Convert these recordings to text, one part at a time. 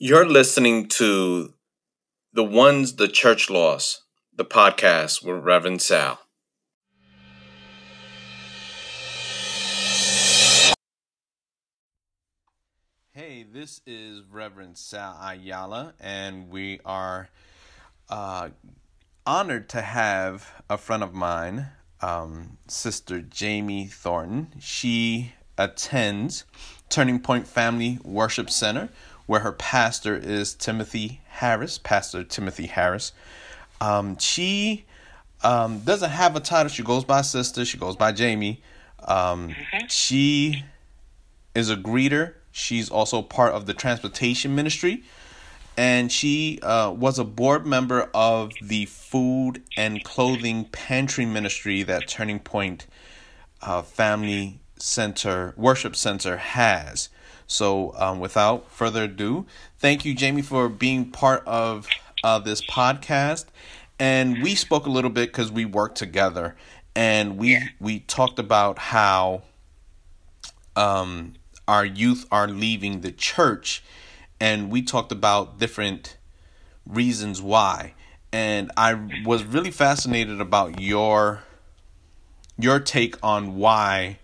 You're listening to The Ones the Church Lost, the podcast with Reverend Sal. Hey, this is Reverend Sal Ayala, and we are uh, honored to have a friend of mine, um, Sister Jaime Thornton. She attends Turning Point Family Worship Center, where her pastor is Timothy Harris, Pastor Timothy Harris. Um, she um, doesn't have a title. She goes by sister. She goes by Jaime. Um, mm-hmm. She is a greeter. She's also part of the transportation ministry. And she uh, was a board member of the food and clothing pantry ministry that Turning Point uh, Family Center, Worship Center has. So, um, without further ado, thank you, Jaime, for being part of uh, this podcast. And we spoke a little bit because we worked together, and we yeah. we talked about how um, our youth are leaving the church, and we talked about different reasons why. And I was really fascinated about your your take on why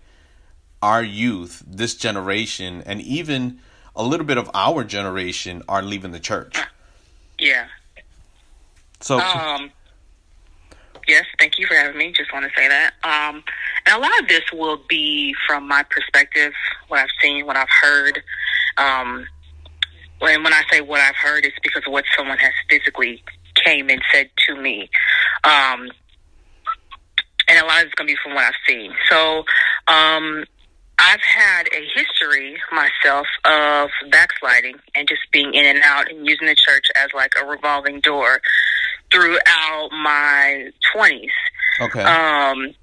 our youth, this generation, and even a little bit of our generation are leaving the church. Yeah. So. Um. Yes, thank you for having me. Just want to say that. Um, and a lot of this will be from my perspective, what I've seen, what I've heard. Um, when when I say what I've heard, it's because of what someone has physically came and said to me. Um, and a lot of it's going to be from what I've seen. So, um, I've had a history myself of backsliding and just being in and out and using the church as like a revolving door throughout my 20s. Okay. Um,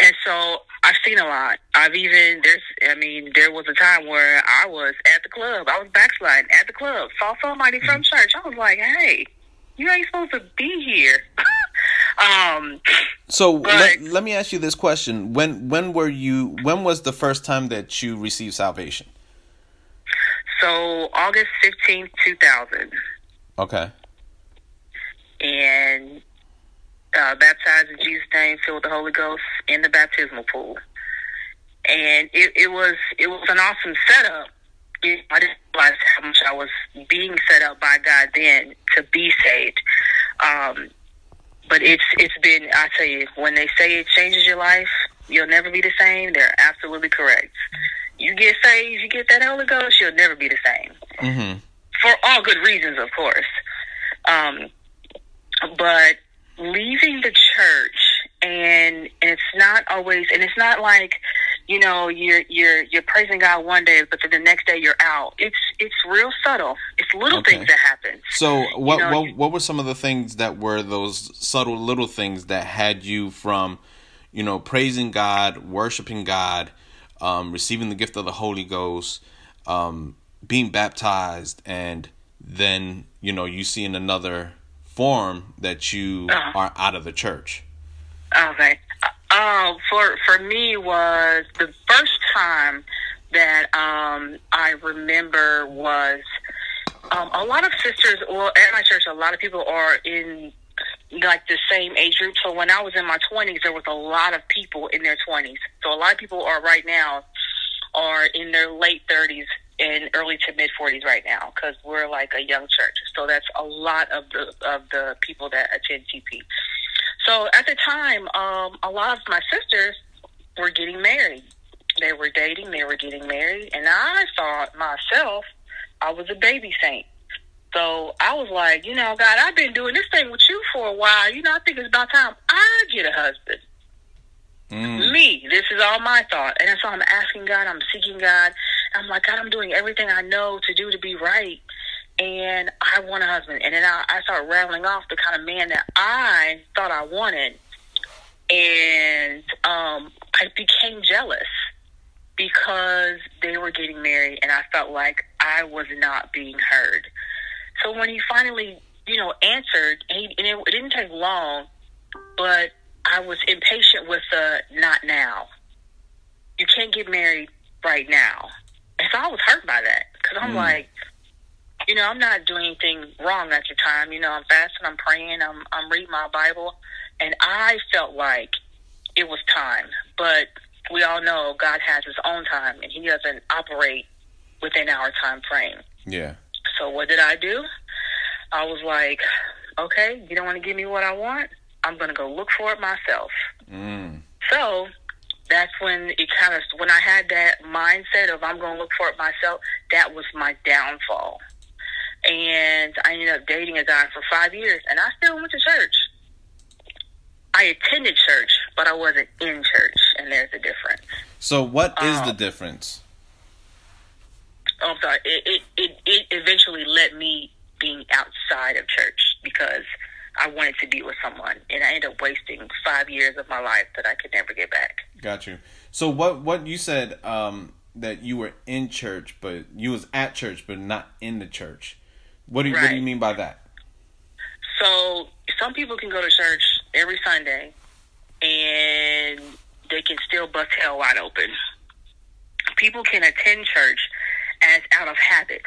and so I've seen a lot. I've even there's I mean there was a time where I was at the club. I was backsliding at the club. Saw somebody from mm-hmm. church. I was like, "Hey, you ain't supposed to be here." Um, so but, let, let me ask you this question: when when were you? When was the first time that you received salvation? So August fifteenth, two thousand. Okay. And uh, baptized in Jesus' name, filled with the Holy Ghost in the baptismal pool, and it, it was it was an awesome setup. I didn't realize how much I was being set up by God then to be saved. Um, but it's it's been I tell you when they say it changes your life, you'll never be the same. They're absolutely correct. You get saved, you get that Holy Ghost, you'll never be the same. Mm-hmm. For all good reasons, of course. Um, but leaving the church and, and it's not always and it's not like you know you're you're you're praising God one day, but then the next day you're out. It's it's real subtle. It's little okay. things that happen. So what you know, what what were some of the things that were those subtle little things that had you from, you know, praising God, worshiping God, um, receiving the gift of the Holy Ghost, um, being baptized, and then you know you see in another form that you uh-huh. are out of the church. Okay. Uh, for for me was the first time that um, I remember was um, a lot of sisters, well, at my church, a lot of people are in like the same age group. So when I was in my twenties, there was a lot of people in their twenties. So a lot of people are right now are in their late thirties and early to mid forties right now because we're like a young church. So that's a lot of the of the people that attend TP. So at the time, um, a lot of my sisters were getting married. They were dating, they were getting married, and I thought myself I was a baby saint. So I was like, you know, God, I've been doing this thing with you for a while. You know, I think it's about time I get a husband. Mm. Me, this is all my thought. And so I'm asking God, I'm seeking God. I'm like, God, I'm doing everything I know to do to be right and I want a husband. And then I, I start rattling off the kind of man that I thought I wanted. And um, I became jealous because they were getting married and I felt like I was not being heard. So when he finally, you know, answered, and, he, and it, it didn't take long, but I was impatient with the not now. You can't get married right now. And so I was hurt by that because I'm mm. like, you know, I'm not doing anything wrong at the time. You know, I'm fasting, I'm praying, I'm I'm reading my Bible, and I felt like it was time. But we all know God has His own time, and He doesn't operate within our time frame. Yeah. So what did I do? I was like, okay, you don't want to give me what I want. I'm gonna go look for it myself. Mm. So that's when it kind of when I had that mindset of I'm gonna look for it myself. That was my downfall, and I ended up dating a guy for five years, and I still went to church. I attended church, but I wasn't in church, and there's a difference. So what is the Um, difference? Oh, I'm sorry. It, it it it eventually led me being outside of church because I wanted to be with someone, and I ended up wasting five years of my life that I could never get back. Got you. So what what you said um that you were in church but you was at church but not in the church. What do you, what do you mean by that? So some people can go to church every Sunday and they can still bust hell wide open. People can attend church as out of habit.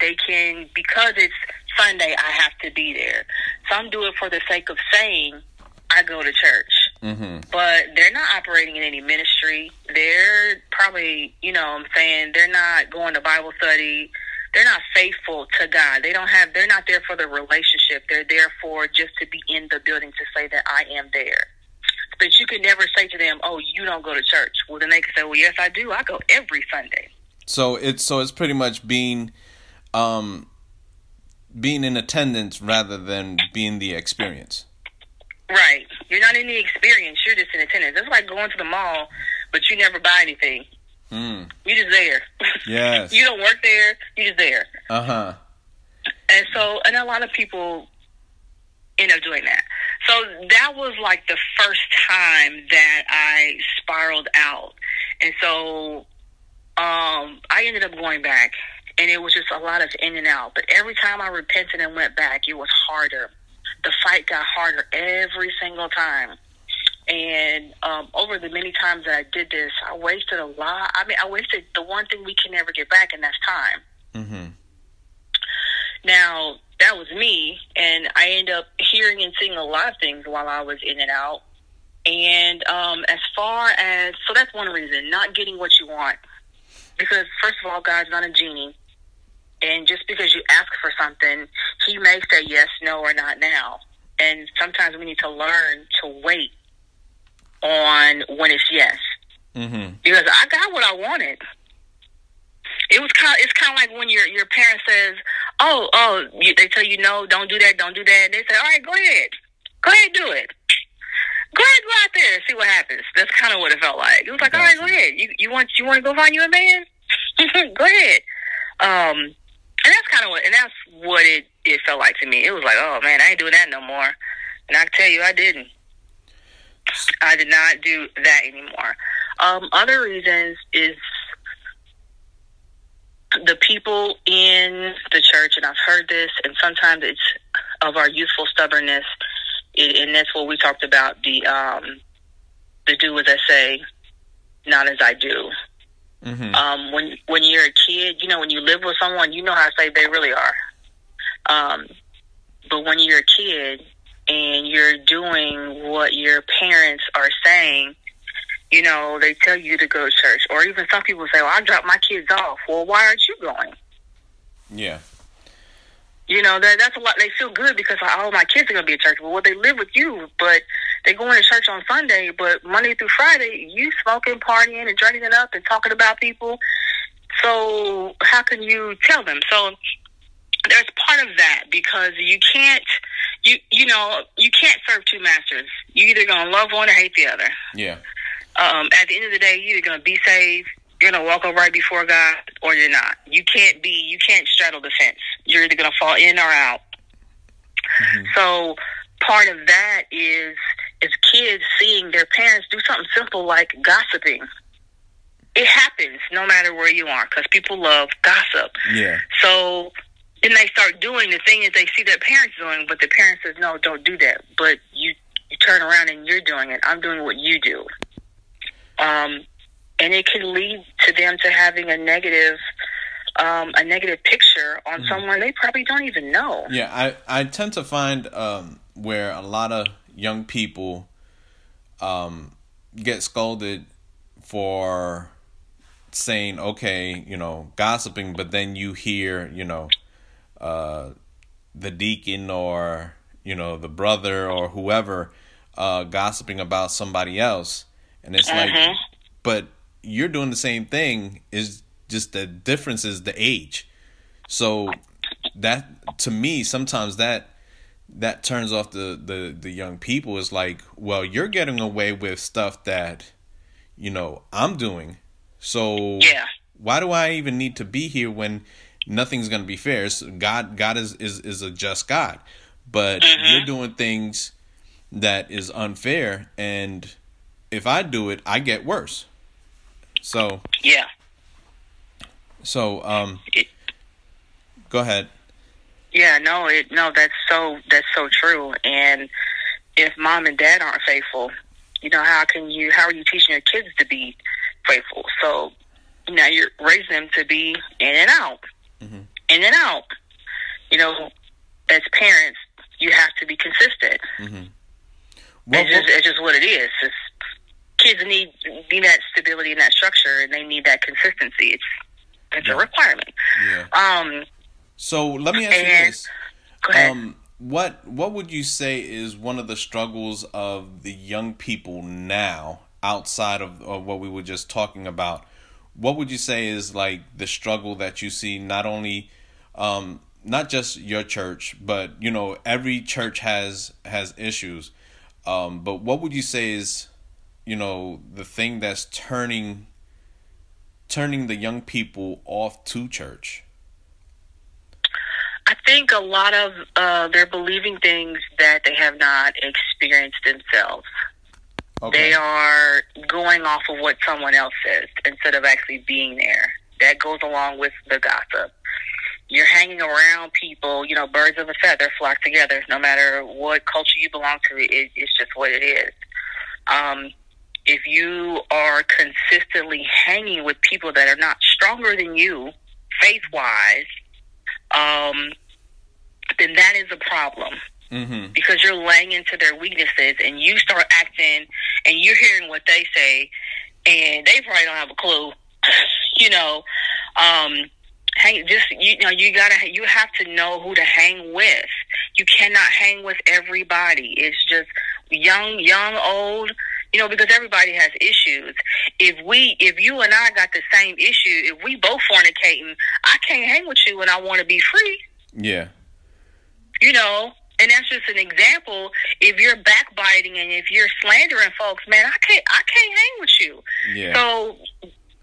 They can because it's Sunday I have to be there. Some do it for the sake of saying I go to church. Mhm. But they're not operating in any ministry. They're probably, you know, what I'm saying they're not going to Bible study. They're not faithful to God. They don't have. They're not there for the relationship. They're there for just to be in the building to say that I am there. But you can never say to them, "Oh, you don't go to church." Well, then they can say, "Well, yes, I do. I go every Sunday." So it's so it's pretty much being um being in attendance rather than being the experience. Right. You're not in the experience. You're just in attendance. It's like going to the mall, but you never buy anything. Mm. You're just there. Yes. you don't work there. You're just there. Uh-huh. And so, and a lot of people end up doing that. So that was like the first time that I spiraled out. And so, um, I ended up going back and it was just a lot of in and out. But every time I repented and went back, it was harder. The fight got harder every single time. And um, over the many times that I did this, I wasted a lot. I mean, I wasted the one thing we can never get back, and that's time. Mhm. Now, that was me, and I end up hearing and seeing a lot of things while I was in and out. And um, as far as, so that's one reason, not getting what you want. Because, first of all, God's not a genie. And just because you ask for something, He may say yes, no, or not now. And sometimes we need to learn to wait on when it's yes Mhm. because I got what I wanted. It was kind. It's kind of like when your your parent says, "Oh, oh," you, they tell you no, don't do that, don't do that. They say, "All right, go ahead, go ahead, do it. Go ahead, go out there, and see what happens." That's kind of what it felt like. It was like, "All right, go ahead. You you want you want to go find you a man? go ahead." Um, and that's kind of what, and that's what it it felt like to me. It was like, "Oh man, I ain't doing that no more." And I tell you, I didn't. I did not do that anymore. Um, other reasons is the people in the church, and I've heard this, and sometimes it's of our youthful stubbornness, and that's what we talked about the um, the do as I say, not as I do. Mhm. Um, when when you're a kid, you know, when you live with someone, you know how saved they really are. Um, but when you're a kid and you're doing what your parents are saying, you know, they tell you to go to church, or even some people say, "Well, I dropped my kids off." Well, why aren't you going? Yeah. You know, that that's a lot. They feel good because like, oh, my kids are gonna be at church. Well, they live with you, but they're going to church on Sunday, but Monday through Friday, you smoking, partying, and drinking it up, and talking about people. So how can you tell them? So there's part of that because you can't, you you know, you can't serve two masters. You either gonna love one or hate the other. Yeah. Um, at the end of the day, you're either gonna be saved, you're gonna walk up right before God, or you're not. You can't be, you can't straddle the fence. You're either gonna fall in or out. So part of that is is kids seeing their parents do something simple like gossiping. It happens no matter where you are because people love gossip. Yeah. So then they start doing the thing that they see their parents doing, but the parent says, "No, don't do that." But you you turn around and you're doing it. I'm doing what you do. Um, and it can lead to them to having a negative um, a negative picture on mm-hmm. someone they probably don't even know. Yeah, I I tend to find um, where a lot of young people um, get scolded for saying okay, you know, gossiping, but then you hear, you know, uh, the deacon or you know the brother or whoever uh, gossiping about somebody else, and it's like, mm-hmm. but you're doing the same thing. Is just the difference is the age. So that to me sometimes that that turns off the the the young people is like, well, you're getting away with stuff that you know I'm doing. So yeah. why do I even need to be here when nothing's going to be fair? It's God God is is is a just God. But mm-hmm. you're doing things that is unfair and if I do it, I get worse. So Yeah. So um it, go ahead. Yeah, no, it no, that's so that's so true. And if mom and dad aren't faithful, you know, how can you how are you teaching your kids to be faithful? So now you're raising them to be in and out. Mm-hmm. In and out. You know, as parents, you have to be consistent. Mm-hmm. Well, it's, just, it's just what it is. It's, kids need need that stability and that structure, and they need that consistency. It's it's yeah. a requirement. Yeah. Um. So let me ask you this. Um, what what would you say is one of the struggles of the young people now, outside of, of what we were just talking about? What would you say is like the struggle that you see not only um, not just your church, but you know every church has has issues. Um, but what would you say is, you know, the thing that's turning turning the young people off to church? I think a lot of uh, they're believing things that they have not experienced themselves. Okay. They are going off of what someone else says instead of actually being there. That goes along with the gossip you're hanging around people, you know, birds of a feather flock together. No matter what culture you belong to, it, it's just what it is. Um, if you are consistently hanging with people that are not stronger than you, faith wise, um, then that is a problem. Mm-hmm. Because you're laying into their weaknesses and you start acting and you're hearing what they say and they probably don't have a clue, you know. Um, hang just you know you gotta you have to know who to hang with. You cannot hang with everybody. It's just young young old you know because everybody has issues. If we if you and i got the same issue if we both fornicating i can't hang with you and i want to be free. Yeah. You know and that's just an example if you're backbiting and if you're slandering folks man i can't i can't hang with you yeah so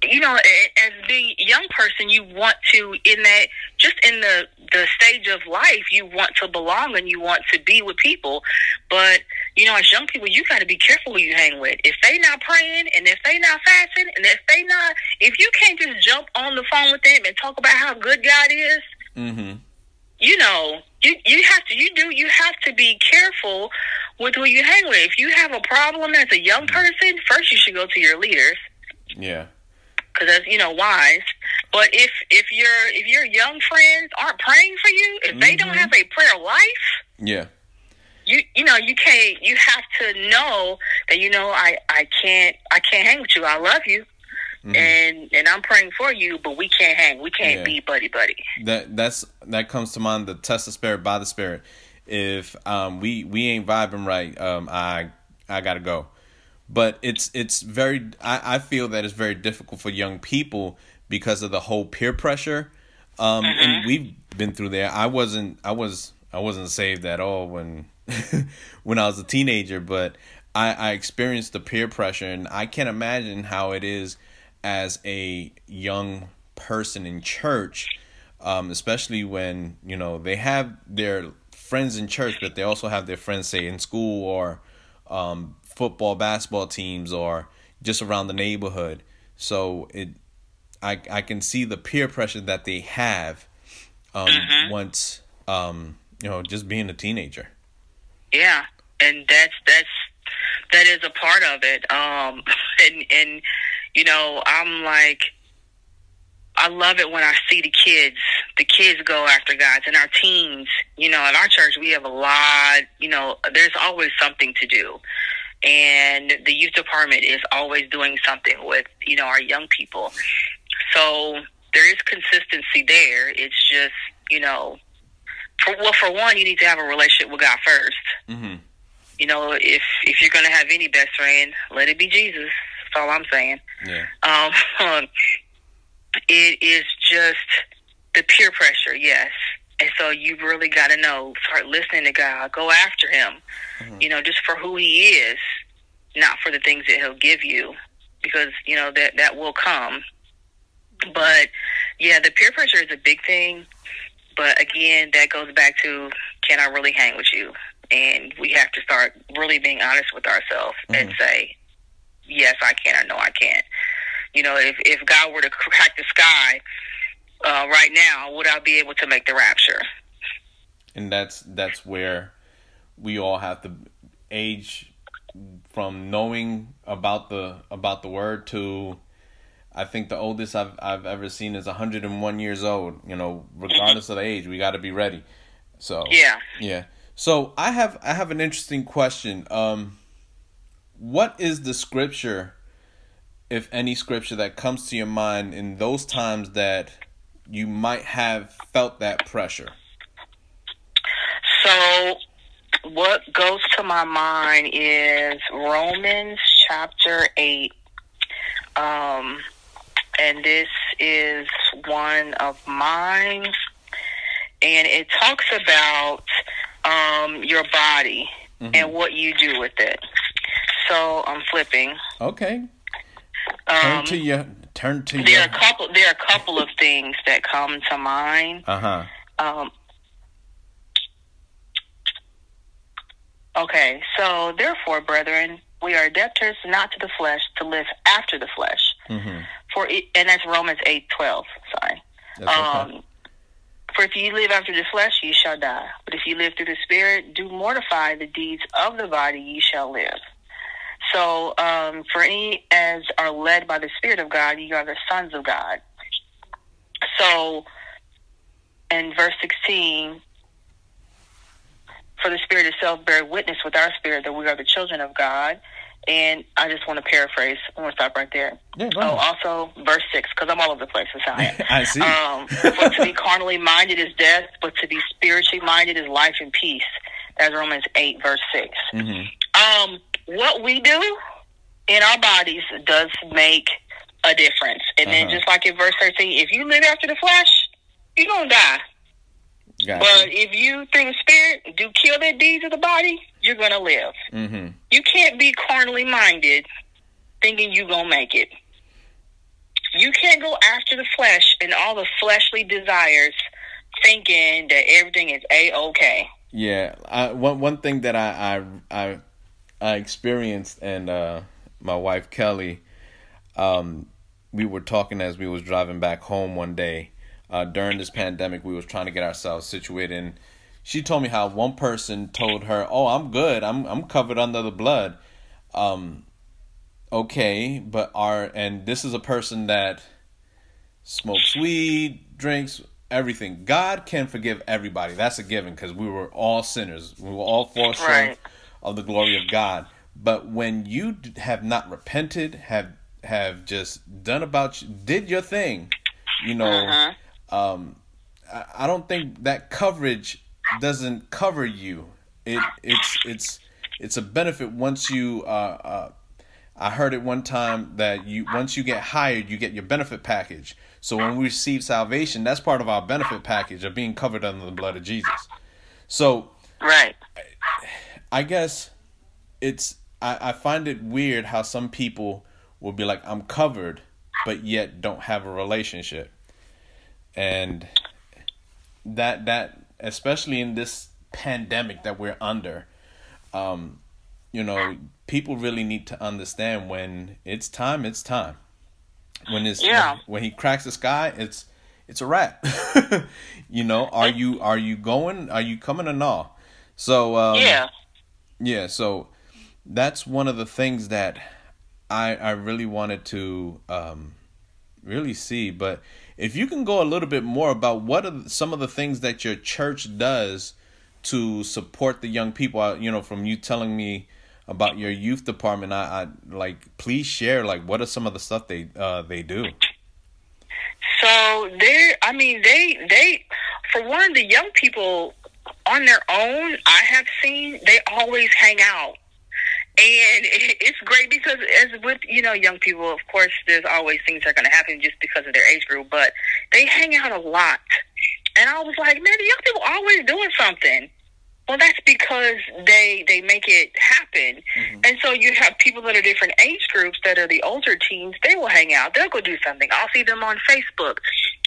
you know, as being a young person, you want to in that just in the the stage of life, you want to belong and you want to be with people. But you know, as young people, you got to be careful who you hang with. If they not praying and if they not fasting and if they not, if you can't just jump on the phone with them and talk about how good God is, mm-hmm. You know, you you have to you do you have to be careful with who you hang with. If you have a problem as a young person, first you should go to your leaders. Yeah because that's you know wise. But if if your if your young friends aren't praying for you, if mm-hmm. they don't mm-hmm. have a prayer life, yeah, you you know you can't. You have to know that you know I I can't I can't hang with you. I love you. Mm-hmm. And and I'm praying for you, but we can't hang. We can't yeah. be buddy buddy. That that's that comes to mind. The test the spirit by the spirit. If um we we ain't vibing right, um I I gotta go but it's it's very I, I feel that it's very difficult for young people because of the whole peer pressure um mm-hmm. and we've been through there i wasn't i was i wasn't saved at all when when i was a teenager but i i experienced the peer pressure and i can't imagine how it is as a young person in church um especially when you know they have their friends in church but they also have their friends say in school or um football, basketball teams or just around the neighborhood. So it, I I can see the peer pressure that they have, um, mm-hmm. once um, you know, just being a teenager. Yeah, and that's that's that is a part of it. Um, and and you know, I'm like, I love it when I see the kids, the kids go after God and our teens. You know, at our church, we have a lot, you know, there's always something to do. And the youth department is always doing something with, you know, our young people. So there is consistency there. It's just, you know, for, well, for one, you need to have a relationship with God 1st Mm-hmm. You know, if if you're going to have any best friend, let it be Jesus. That's all I'm saying. Yeah. Um, it is just the peer pressure, yes. And so you really got to know, start listening to God, go after Him, Mhm. you know, just for who He is, not for the things that He'll give you, because you know that that will come. But yeah, the peer pressure is a big thing. But again, that goes back to can I really hang with you? And we have to start really being honest with ourselves and Mhm. say, yes, I can, or no, I can't. You know, if if God were to crack the sky uh, right now, would I be able to make the rapture? and that's that's where we all have to age from knowing about the about the word to I think the oldest I've I've ever seen is 101 years old. You know, regardless of the age, we got to be ready. So Yeah. yeah. So I have I have an interesting question. Um, what is the scripture, if any scripture that comes to your mind in those times that you might have felt that pressure? So, what goes to my mind is Romans chapter 8. Um, and this is one of mine. And it talks about um, your body Mhm. and what you do with it. So, I'm flipping. Okay. Turn Um, to your turn to there your are a couple. There are a couple of things that come to mind. uh huh. Um, okay, so therefore, brethren, we are debtors not to the flesh to live after the flesh. Mm-hmm. For it, and that's Romans eight twelve. Sorry. That's okay. Um, for if you live after the flesh, you shall die. But if you live through the Spirit, do mortify the deeds of the body, you shall live. So, um, for any as are led by the Spirit of God, you are the sons of God. So, in verse 16, for the Spirit itself bear witness with our spirit that we are the children of God. And I just want to paraphrase. I want to stop right there. yeah, Oh, also verse six, because I'm all over the place. I see. Um, for to be carnally minded is death, but to be spiritually minded is life and peace. That's Romans eight, verse six. mm-hmm. Um, what we do in our bodies does make a difference. And then, Uh-huh. just like in verse thirteen, if you live after the flesh, you're gonna die. Gotcha. But if you through the spirit do kill the deeds of the body, you're gonna live. mm-hmm. You can't be carnally minded thinking you're gonna make it. You can't go after the flesh and all the fleshly desires thinking that everything is a okay. Yeah, I, one one thing that I I I, I experienced and uh, my wife Kelly, um, we were talking as we was driving back home one day uh, during this pandemic. We was trying to get ourselves situated, and she told me how one person told her, "Oh, I'm good. I'm I'm covered under the blood." Um, okay, but are and this is a person that smokes weed, drinks everything. God can forgive everybody. That's a given because we were all sinners. We were all short Right. Of the glory of God. But when you have not repented, have have just done about you, did your thing, you know, Uh-huh. um, I, I don't think that coverage doesn't cover you. It it's it's it's a benefit once you. Uh, uh, I heard it one time that you once you get hired, you get your benefit package. So when we receive salvation, that's part of our benefit package of being covered under the blood of Jesus. So Right. I guess it's I, I find it weird how some people will be like, I'm covered, but yet don't have a relationship. And that that especially in this pandemic that we're under, um, you know, people really need to understand when it's time, it's time. When it's Yeah. when he cracks the sky, it's it's a wrap. you know, are you are you going? Are you coming or no? So um, yeah. Yeah, so that's one of the things that I I really wanted to um, really see, but if you can go a little bit more about what are some of the things that your church does to support the young people. You know, from you telling me about your youth department, I, I like please share like what are some of the stuff they uh, they do. So they, I mean, they they for one, the young people on their own, I have seen they always hang out. And it's great because, as with you know, young people, of course, there's always things that are going to happen just because of their age group. But they hang out a lot, and I was like, man, the young people are always doing something. Well, that's because they they make it happen, mm-hmm. and so you have people that are different age groups that are the older teens. They will hang out. They'll go do something. I'll see them on Facebook,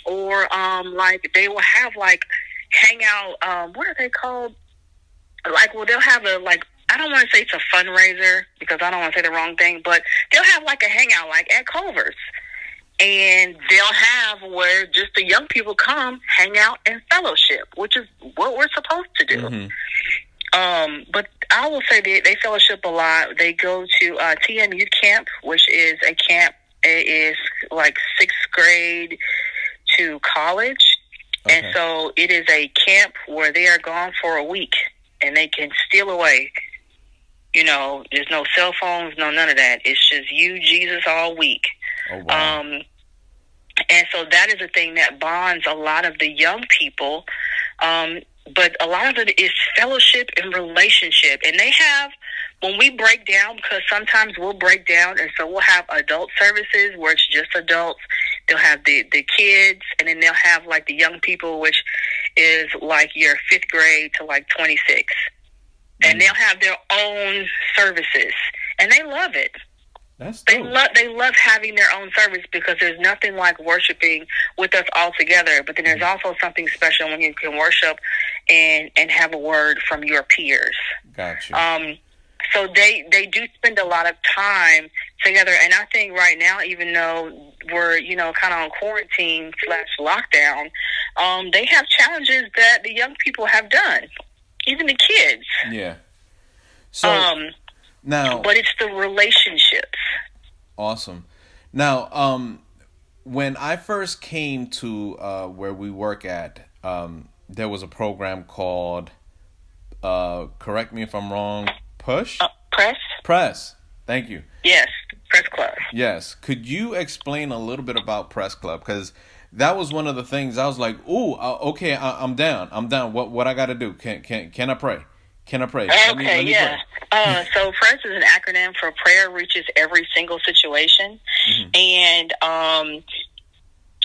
or um, like they will have like hang out. Um, what are they called? Like, well, they'll have a like. I don't want to say it's a fundraiser because I don't want to say the wrong thing, but they'll have like a hangout like at Culver's. And they'll have where just the young people come, hang out, and fellowship, which is what we're supposed to do. Mm-hmm. Um, but I will say they, they fellowship a lot. They go to uh, TM Youth Camp, which is a camp. It is like sixth grade to college Okay. And so it is a camp where they are gone for a week and they can steal away. You know, there's no cell phones, no none of that. It's just you, Jesus, all week. Oh, wow. Um, and so that is a thing that bonds a lot of the young people. Um, but a lot of it is fellowship and relationship. And they have, when we break down, because sometimes we'll break down, and so we'll have adult services where it's just adults, They'll have the the kids, and then they'll have like the young people, which is like your fifth grade to like twenty six, mm. and they'll have their own services, and they love it. That's they love they love having their own service because there's nothing like worshiping with us all together. But then there's mm. also something special when you can worship and and have a word from your peers. Gotcha. Um, so they they do spend a lot of time together and i think right now even though we're you know kind of on quarantine slash lockdown um, they have challenges that the young people have done even the kids yeah so um, now but it's the relationships awesome now um, when i first came to uh, where we work at um, there was a program called uh, correct me if i'm wrong Push? Uh, press? Press. Thank you. Yes, Press Club. Yes. Could you explain a little bit about Press Club? Because that was one of the things I was like, "Ooh, uh, okay, I, am down. I'm down. What what I got to do? Can can can I pray? Can I pray? Okay, let me, let me yeah. Pray. uh, so Press is an acronym for Prayer Reaches Every Single Situation, mm-hmm. and um,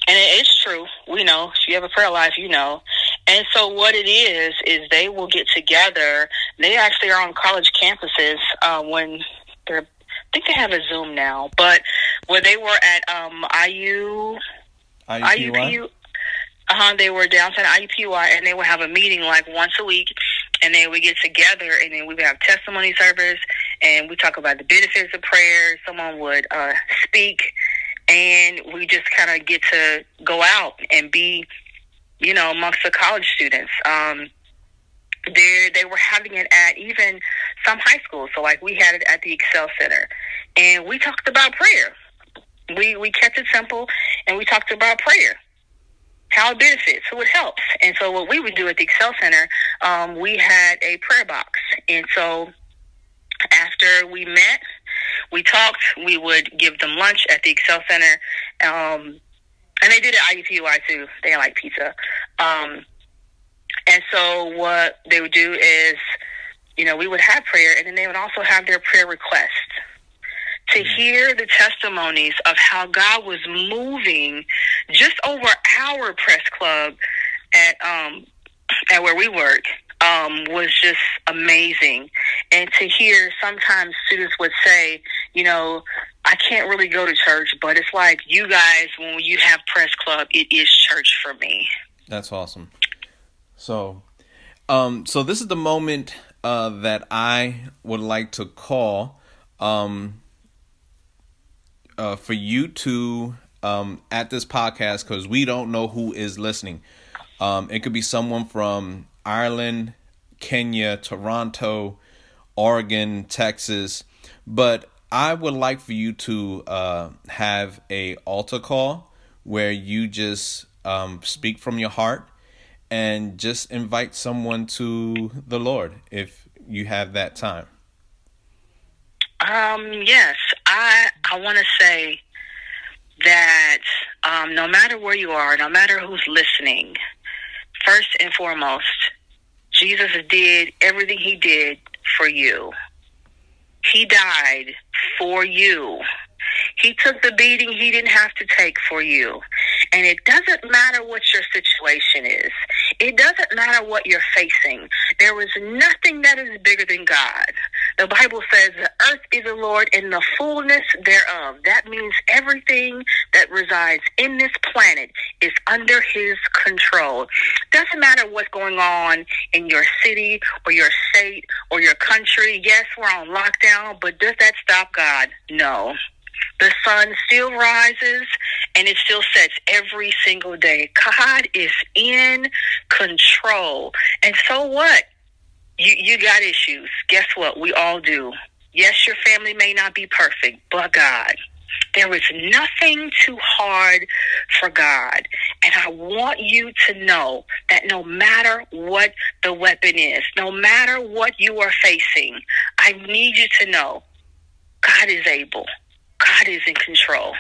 and it is true. We know if you have a prayer life, you know. And so what it is is they will get together. They actually are on college campuses uh, when they're. I think they have a Zoom now, but where they were at um, IU, IUPUI? IUPU, uh-huh, they were downtown IUPUI, and they would have a meeting like once a week, and then we get together, and then we would have testimony service, and we talk about the benefits of prayer. Someone would uh, speak, and we just kind of get to go out and be you know, amongst the college students. Um, they they were having it at even some high schools. So like we had it at the Excel Center, and we talked about prayer. We we kept it simple, and we talked about prayer, how it benefits, who it helps. And so what we would do at the Excel Center, um, we had a prayer box, and so after we met, we talked. We would give them lunch at the Excel Center. Um, and they did it at IUPUI too. They like pizza. Um, and so what they would do is, you know, we would have prayer, and then they would also have their prayer requests to mm-hmm. hear the testimonies of how God was moving just over our press club at um at where we work um, was just amazing. And to hear sometimes students would say, you know, I can't really go to church, but it's like you guys, when you have press club, it is church for me. That's awesome. So, um, so this is the moment uh, that I would like to call um, uh, for you to um, at this podcast because we don't know who is listening. Um, it could be someone from Ireland, Kenya, Toronto, Oregon, Texas, but I would like for you to uh, have a altar call where you just um, speak from your heart and just invite someone to the Lord if you have that time? Um, yes, I I want to say that um, no matter where you are, no matter who's listening, first and foremost, Jesus did everything he did for you. He died for you. He took the beating he didn't have to take for you. And it doesn't matter what your situation is. It doesn't matter what you're facing. There is nothing that is bigger than God. The Bible says the earth is the Lord and the fullness thereof. That means everything that resides in this planet is under his control. Doesn't matter what's going on in your city or your state or your country. Yes, we're on lockdown, but does that stop God? No. The sun still rises and it still sets every single day. God is in control. And so what? You you got issues. Guess what? We all do. Yes, your family may not be perfect, but God. There is nothing too hard for God. And I want you to know that no matter what the weapon is, no matter what you are facing, I need you to know God is able. God is in control.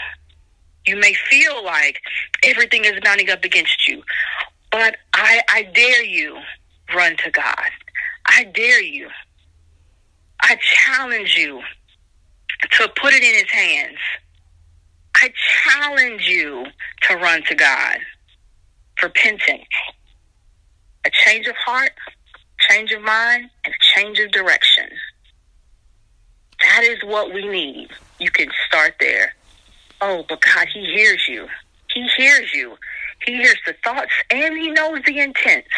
You may feel like everything is mounting up against you, but I, I dare you run to God. I dare you. I challenge you to put it in his hands. I challenge you to run to God. Repentance, a change of heart, change of mind, and a change of direction. That is what we need. You can start there. Oh, but God, He hears you. He hears you. He hears the thoughts and He knows the intents.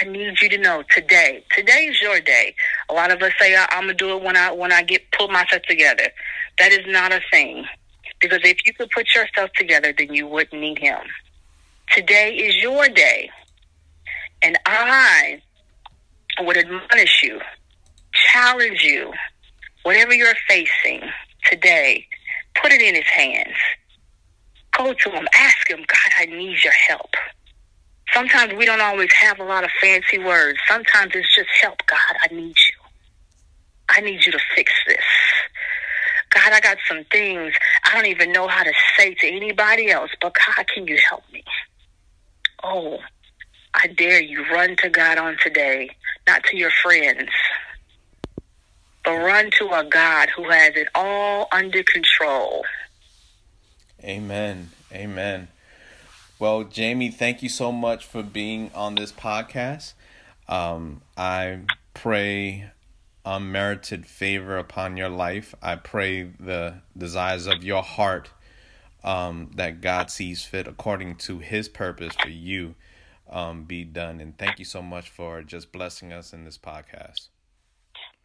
I need you to know today. Today is your day. A lot of us say I'm gonna do it when I when I get pull myself together. That is not a thing. Because if you could put yourself together, then you wouldn't need him. Today is your day. And I would admonish you, challenge you, whatever you're facing today, put it in his hands. Go to him, ask him, God, I need your help. Sometimes we don't always have a lot of fancy words. Sometimes it's just help, God, I need you. I need you to fix this. God, I got some things I don't even know how to say to anybody else, but God, can you help me? Oh, I dare you run to God on today, not to your friends, but run to a God who has it all under control. Amen. Amen. Well, Jaime, thank you so much for being on this podcast. Um, I pray unmerited favor upon your life. I pray the desires of your heart um, that God sees fit according to his purpose for you um, be done. And thank you so much for just blessing us in this podcast.